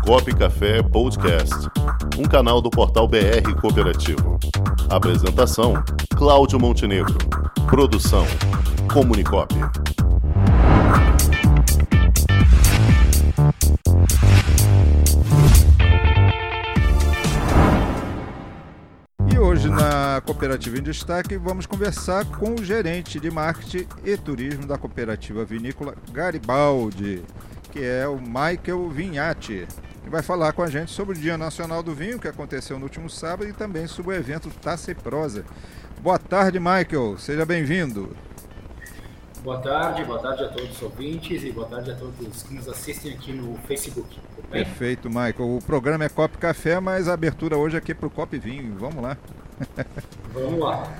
Comunicop Café Podcast, um canal do portal BR Cooperativo. Apresentação: Cláudio Montenegro. Produção: Comunicop. E hoje na Cooperativa em Destaque vamos conversar com o gerente de marketing e turismo da Cooperativa Vinícola Garibaldi, que é o Michael Vinhati, que vai falar com a gente sobre o Dia Nacional do Vinho, que aconteceu no último sábado, e também sobre o evento Taça e Prosa. Boa tarde, Michael. Seja bem-vindo. Boa tarde, boa tarde a todos os ouvintes e boa tarde a todos que nos assistem aqui no Facebook. Perfeito, Michael. O programa é Cop Café, mas a abertura hoje é aqui para o Cop Vinho. Vamos lá. Vamos lá.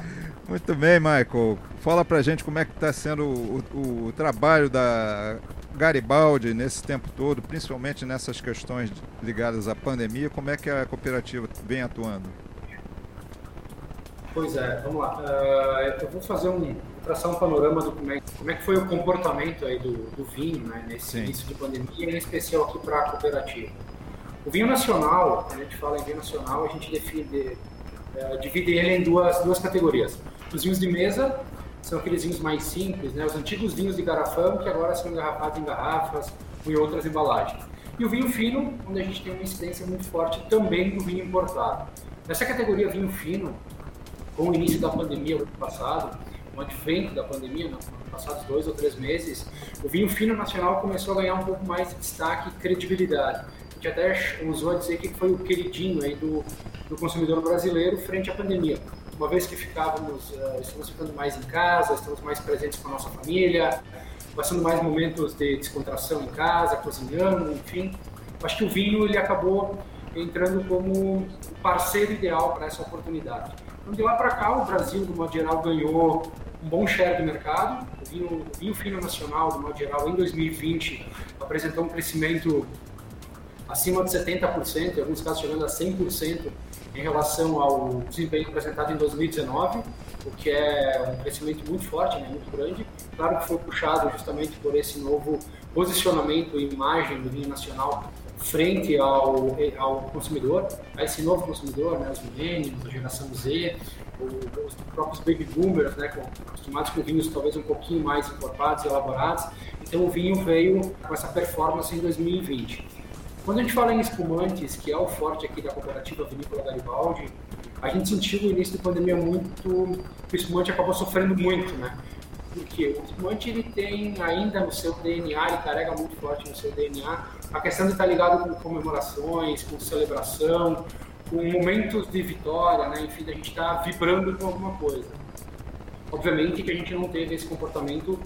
Muito bem, Michael. Fala pra gente como é que está sendo o, o, o, trabalho da Garibaldi nesse tempo todo, principalmente nessas questões ligadas à pandemia. Como é que a cooperativa vem atuando? Pois é, vamos lá. Uh, eu vou fazer um traçar um panorama do como é, como é que foi o comportamento aí do, do vinho né, nesse Sim. início de pandemia, em especial aqui para a cooperativa. O vinho nacional, quando a gente fala em vinho nacional, a gente define, é, divide ele em duas, duas categorias. Os vinhos de mesa são aqueles vinhos mais simples, né, os antigos vinhos de garrafão que agora são engarrafados em garrafas ou em outras embalagens. E o vinho fino, onde a gente tem uma incidência muito forte também do vinho importado. Nessa categoria vinho fino, com o início da pandemia no ano passado, com o advento da pandemia, nos passados dois ou três meses, o vinho fino nacional começou a ganhar um pouco mais de destaque e credibilidade. A gente até usou a dizer que foi o queridinho aí do, do consumidor brasileiro frente à pandemia. Uma vez que ficávamos, uh, estamos ficando mais em casa, estamos mais presentes com a nossa família, passando mais momentos de descontração em casa, cozinhando, enfim. Acho que o vinho ele acabou entrando como o parceiro ideal para essa oportunidade. Então, de lá para cá, o Brasil, de modo geral, ganhou um bom share do mercado. O vinho, o vinho fino nacional, de modo geral, em 2020, apresentou um crescimento acima de 70%, em alguns casos chegando a 100% em relação ao desempenho apresentado em 2019, o que é um crescimento muito forte, né, muito grande. Claro que foi puxado justamente por esse novo posicionamento e imagem do vinho nacional frente ao, ao consumidor, a esse novo consumidor, né, os millennials, a geração Z, os próprios baby boomers, né, acostumados com vinhos talvez um pouquinho mais encorpados elaborados. Então o vinho veio com essa performance em 2020. Quando a gente fala em espumantes, que é o forte aqui da cooperativa Vinícola Garibaldi, a gente sentiu no início da pandemia muito que o espumante acabou sofrendo muito, né? Porque o espumante ele tem ainda no seu DNA, ele carrega muito forte no seu DNA a questão de estar ligado com comemorações, com celebração, com momentos de vitória, né? enfim, a gente está vibrando com alguma coisa. Obviamente que a gente não teve esse comportamento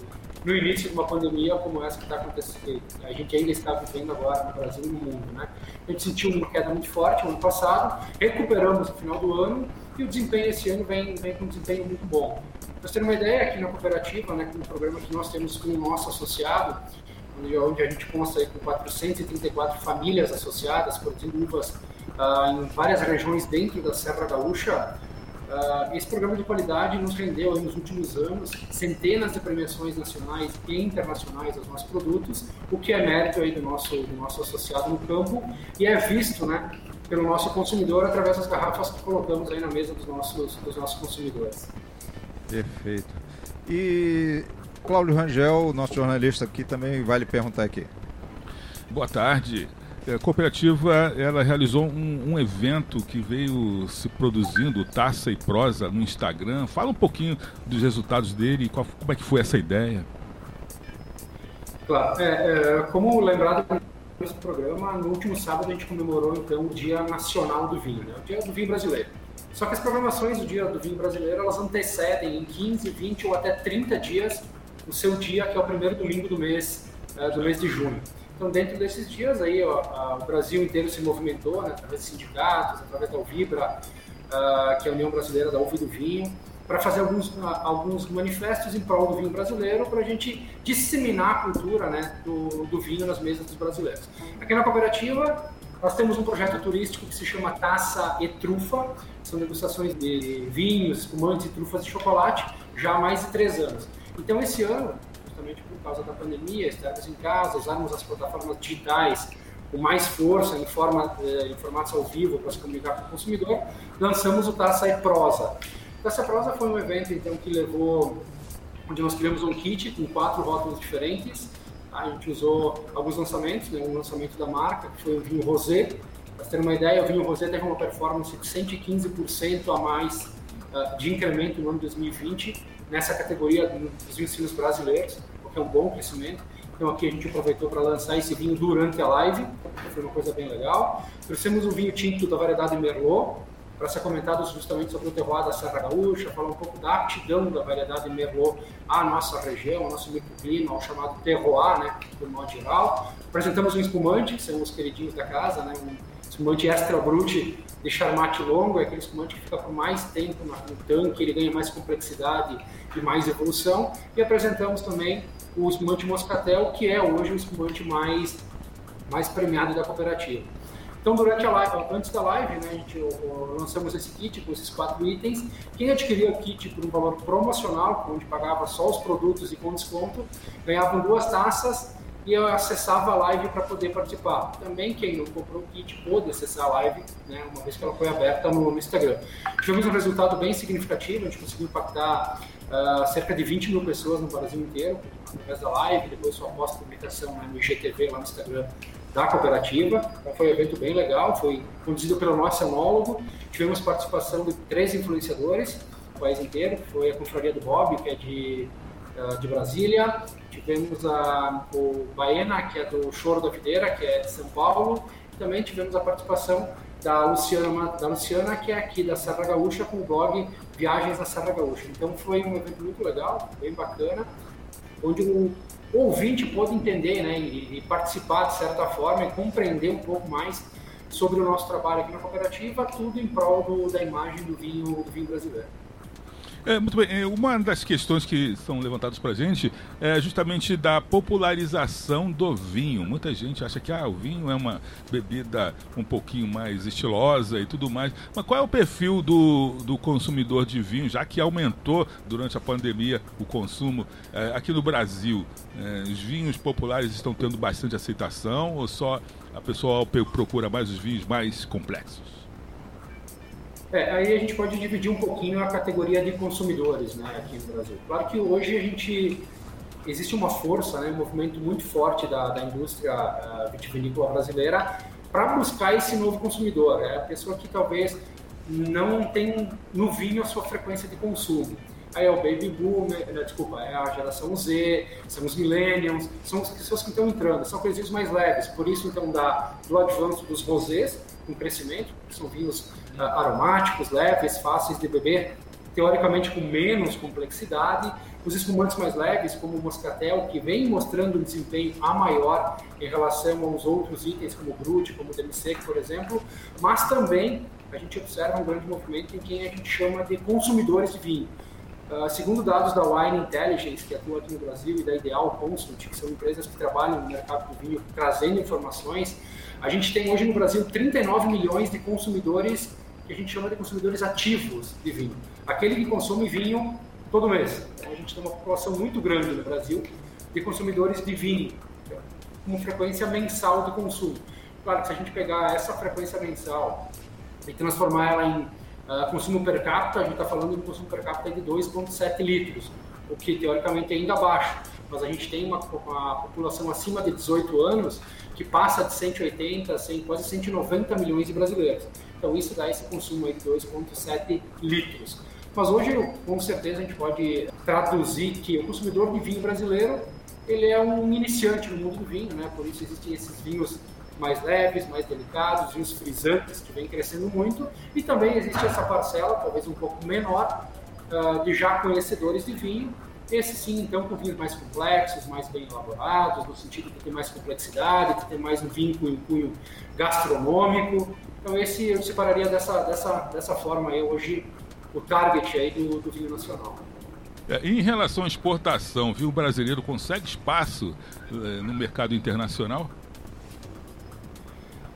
no início de uma pandemia como essa que está acontecendo, a gente ainda está vivendo agora no Brasil e no mundo. Né? A gente sentiu uma queda muito forte no ano passado, recuperamos no final do ano e o desempenho esse ano vem, vem com um desempenho muito bom. Para você ter uma ideia, aqui na cooperativa, né, com o programa que nós temos com o nosso associado, onde a gente consta com 434 famílias associadas, produzindo uvas uh, em várias regiões dentro da Serra Gaúcha. Uh, esse programa de qualidade nos rendeu nos últimos anos centenas de premiações nacionais e internacionais aos nossos produtos, o que é mérito aí do nosso, do nosso associado no campo e é visto né, pelo nosso consumidor através das garrafas que colocamos aí na mesa dos nossos, dos nossos consumidores. Perfeito. E Cláudio Rangel, nosso jornalista aqui, também vai lhe perguntar aqui. Boa tarde. É, a cooperativa ela realizou um, um, evento que veio se produzindo, Taça e Prosa, no Instagram. Fala um pouquinho dos resultados dele e qual, como é que foi essa ideia. Claro, é, é, como lembrado nesse programa, no último sábado a gente comemorou então o Dia Nacional do Vinho, né? o Dia do Vinho Brasileiro. Só que as programações do Dia do Vinho Brasileiro elas antecedem em 15, 20 ou até 30 dias o seu dia, que é o primeiro domingo do mês, uh, do mês de junho. Então, dentro desses dias, aí, ó, o Brasil inteiro se movimentou, né, através de sindicatos, através da Uvibra, uh, que é a União Brasileira da Uva e do Vinho, para fazer alguns, uh, alguns manifestos em prol do vinho brasileiro, para a gente disseminar a cultura né, do, do vinho nas mesas dos brasileiros. Aqui na cooperativa, nós temos um projeto turístico que se chama Taça e Trufa, são degustações de vinhos, espumantes e trufas de chocolate, já há mais de três anos. Então, esse ano, justamente por causa da pandemia, estarmos em casa, usarmos as plataformas digitais, com mais força, em, forma, eh, em formatos ao vivo para se comunicar com o consumidor, lançamos o Taça e Prosa. O Taça e Prosa foi um evento então que levou, onde nós criamos um kit com quatro rótulos diferentes. A gente usou alguns lançamentos, né, um lançamento da marca, que foi o vinho rosé. Para ter uma ideia, o vinho rosé teve uma performance de 115% a mais uh, de incremento no ano 2020 nessa categoria dos vinhos finos brasileiros, o que é um bom crescimento. Então aqui a gente aproveitou para lançar esse vinho durante a live, foi uma coisa bem legal. Trouxemos o vinho tinto da variedade Merlot, para ser comentado justamente sobre o terroir da Serra Gaúcha, falar um pouco da aptidão da variedade Merlot à nossa região, ao nosso microclima, ao chamado terroir, né, do modo geral. Apresentamos um espumante, que são os queridinhos da casa, né, um espumante extra brute de charmate longo, é aquele espumante que fica por mais tempo no tanque, ele ganha mais complexidade e mais evolução. E apresentamos também o espumante Moscatel, que é hoje o espumante mais, mais premiado da cooperativa. Então, durante a live, antes da live, né, a gente lançamos esse kit com esses quatro itens. Quem adquiria o kit por um valor promocional, onde pagava só os produtos e com desconto, ganhava duas taças e eu acessava a live para poder participar. Também quem não comprou o kit pôde acessar a live, né, uma vez que ela foi aberta no, Instagram. Tivemos um resultado bem significativo, a gente conseguiu impactar uh, cerca de 20 mil pessoas no Brasil inteiro, através da live, depois só após publicação né, no IGTV, lá no Instagram da cooperativa. Então foi um evento bem legal, foi conduzido pelo nosso enólogo. Tivemos participação de três influenciadores do país inteiro, foi a Confraria do Bob, que é de, de Brasília, tivemos a, o Baena, que é do Choro da Videira, que é de São Paulo, e também tivemos a participação da Luciana, da Luciana, que é aqui da Serra Gaúcha, com o blog Viagens na Serra Gaúcha. Então foi um evento muito legal, bem bacana, onde o ouvinte pôde entender né, e, e participar de certa forma e compreender um pouco mais sobre o nosso trabalho aqui na cooperativa, tudo em prol do, da imagem do vinho, do vinho brasileiro. É, muito bem. É, uma das questões que são levantadas para a gente é justamente da popularização do vinho. Muita gente acha que ah, o vinho é uma bebida um pouquinho mais estilosa e tudo mais. Mas qual é o perfil do, do consumidor de vinho, já que aumentou durante a pandemia o consumo é, aqui no Brasil? É, os vinhos populares estão tendo bastante aceitação ou só a pessoa procura mais os vinhos mais complexos? É, aí a gente pode dividir um pouquinho a categoria de consumidores né, aqui no Brasil. Claro que hoje a gente existe uma força, né, um movimento muito forte da, da indústria uh, vitivinícola brasileira para buscar esse novo consumidor. É a pessoa que talvez não tem no vinho a sua frequência de consumo. Aí é o baby boomer, né, desculpa, é a geração Z, são os millennials, são as pessoas que estão entrando, são coisinhas mais leves. Por isso, então, dá do avanço dos rosés, com crescimento, são vinhos uh, aromáticos, leves, fáceis de beber, teoricamente com menos complexidade. Os espumantes mais leves, como o Moscatel, que vem mostrando um desempenho a maior em relação aos outros itens, como o Brut, como o Demi-Sec, por exemplo, mas também a gente observa um grande movimento em quem a gente chama de consumidores de vinho. Uh, segundo dados da Wine Intelligence, que atua aqui no Brasil, e da Ideal Consult, que são empresas que trabalham no mercado do vinho, trazendo informações, a gente tem hoje no Brasil 39 milhões de consumidores que a gente chama de consumidores ativos de vinho. Aquele que consome vinho todo mês. Então, a gente tem uma população muito grande no Brasil de consumidores de vinho, com frequência mensal de consumo. Claro que se a gente pegar essa frequência mensal e transformar ela em uh, consumo per capita, a gente está falando de consumo per capita de 2,7 litros, o que teoricamente é ainda baixo, mas a gente tem uma, uma população acima de 18 anos que passa de 180 a 100, quase 190 milhões de brasileiros. Então isso dá esse consumo aí de 2,7 litros. Mas hoje, com certeza, a gente pode traduzir que o consumidor de vinho brasileiro ele é um iniciante no mundo do vinho, né? Por isso existem esses vinhos mais leves, mais delicados, vinhos frisantes que vem crescendo muito, e também existe essa parcela, talvez um pouco menor, uh, de já conhecedores de vinho. Esse sim, então, com vinhos mais complexos, mais bem elaborados, no sentido de ter mais complexidade, de ter mais um com um cunho gastronômico. Então, esse eu separaria dessa, dessa, dessa forma aí hoje o target aí do, do vinho nacional. É, em relação à exportação, viu, o brasileiro consegue espaço eh, no mercado internacional?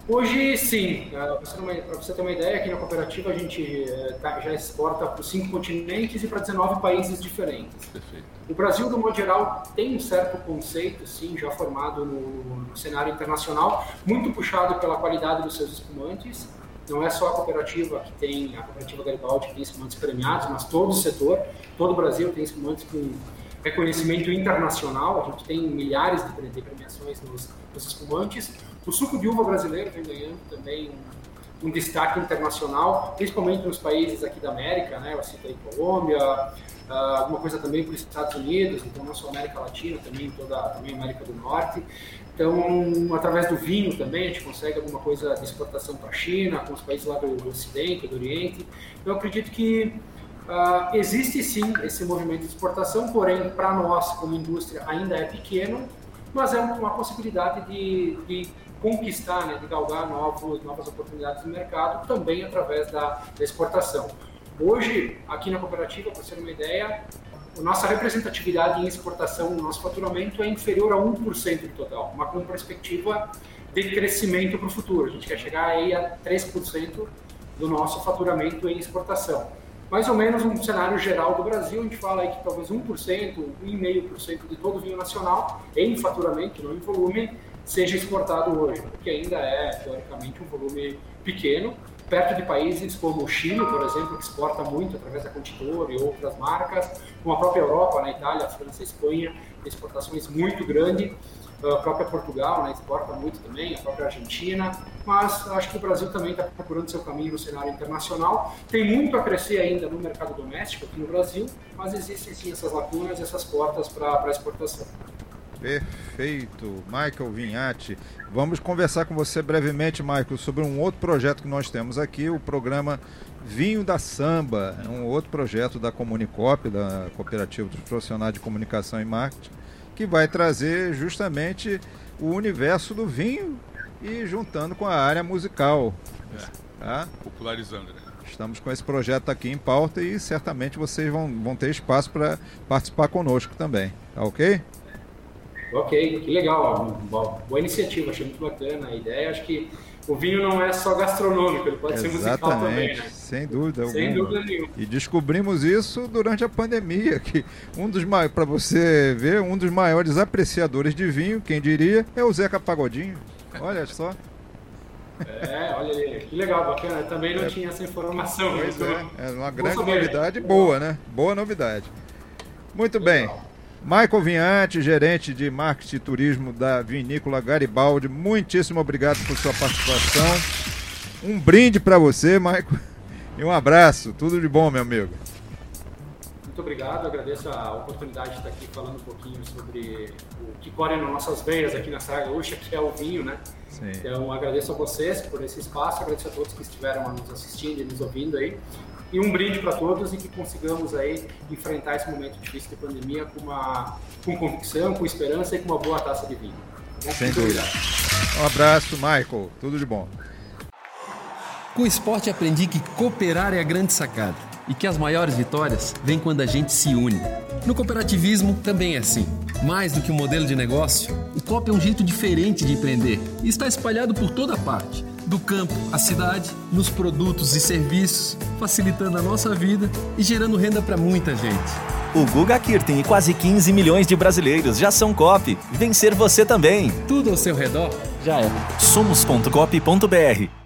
Hoje, sim. Para você ter uma ideia, aqui na cooperativa a gente eh, tá, já exporta para cinco continentes e para 19 países diferentes. Perfeito. O Brasil, do modo geral, tem um certo conceito, sim, já formado no, no cenário internacional, muito puxado pela qualidade dos seus espumantes. Não é só a cooperativa que tem, a cooperativa Garibaldi que tem espumantes premiados, mas todo o setor, todo o Brasil tem espumantes com reconhecimento internacional. A gente tem milhares de premiações nos, nos espumantes. O suco de uva brasileiro vem ganhando também um, destaque internacional, principalmente nos países aqui da América, né? Eu citei Colômbia, uh, alguma coisa também para os Estados Unidos, então não só América Latina, também toda também América do Norte. Então, através do vinho também, a gente consegue alguma coisa de exportação para a China, com os países lá do Ocidente, do Oriente. Então, eu acredito que uh, existe sim esse movimento de exportação, porém, para nós, como indústria, ainda é pequeno, mas é uma possibilidade de, de conquistar, né, de galgar novos, novas oportunidades de mercado também através da, da exportação. Hoje, aqui na cooperativa, para ter uma ideia, a nossa representatividade em exportação, o nosso faturamento é inferior a 1% do total, uma com perspectiva de crescimento para o futuro. A gente quer chegar aí a 3% do nosso faturamento em exportação. Mais ou menos um cenário geral do Brasil, a gente fala aí que talvez 1%, 1,5% de todo o vinho nacional em faturamento, não em volume, seja exportado hoje, que ainda é, teoricamente, um volume pequeno, perto de países como o Chile, por exemplo, que exporta muito através da Contitor e outras marcas, como a própria Europa, na Itália, a França, a Espanha, exportações muito grandes, a própria Portugal né, exporta muito também, a própria Argentina, mas acho que o Brasil também está procurando seu caminho no cenário internacional. Tem muito a crescer ainda no mercado doméstico aqui no Brasil, mas existem sim essas lacunas, essas portas para exportação. Perfeito. Michael Vinhati. Vamos conversar com você brevemente, Michael, sobre um outro projeto que nós temos aqui, o programa Vinho da Samba. É um outro projeto da Comunicop, da Cooperativa dos Profissionais de Comunicação e Marketing, que vai trazer justamente o universo do vinho e juntando com a área musical. É, tá? Popularizando, né? Estamos com esse projeto aqui em pauta e certamente vocês vão, vão ter espaço para participar conosco também. Tá ok? Ok, que legal, boa, boa iniciativa, achei muito bacana a ideia. Acho que o vinho não é só gastronômico, ele pode Exatamente, ser musical também, né? Sem dúvida Sem alguma. dúvida nenhuma. E descobrimos isso durante a pandemia, que um dos para você ver, um dos maiores apreciadores de vinho, quem diria, é o Zeca Pagodinho. Olha só. É, olha aí, que legal, bacana. Eu também não é. tinha essa informação. Pois então, é, é uma grande novidade, boa, né? Boa novidade. Muito legal. bem. Michael Vinhante, gerente de marketing e turismo da Vinícola Garibaldi, muitíssimo obrigado por sua participação. Um brinde para você, Michael, e um abraço. Tudo de bom, meu amigo. Muito obrigado, agradeço a oportunidade de estar aqui falando um pouquinho sobre o que corre nas nossas veias aqui na Saga Gaúcha, que é o vinho, né? Sim. Então agradeço a vocês por esse espaço, agradeço a todos que estiveram nos assistindo e nos ouvindo aí e um brinde para todos e que consigamos aí enfrentar esse momento difícil de pandemia com uma com convicção, com esperança e com uma boa taça de vinho. Tá Sem dúvida. Um abraço, Michael. Tudo de bom. Com o esporte aprendi que cooperar é a grande sacada e que as maiores vitórias vêm quando a gente se une. No cooperativismo também é assim. Mais do que um modelo de negócio, o COP é um jeito diferente de empreender e está espalhado por toda parte do campo à cidade, nos produtos e serviços, facilitando a nossa vida e gerando renda para muita gente. O Guga Kirten e quase 15 milhões de brasileiros já são COP. Vencer você também. Tudo ao seu redor já é. Somos.cop.br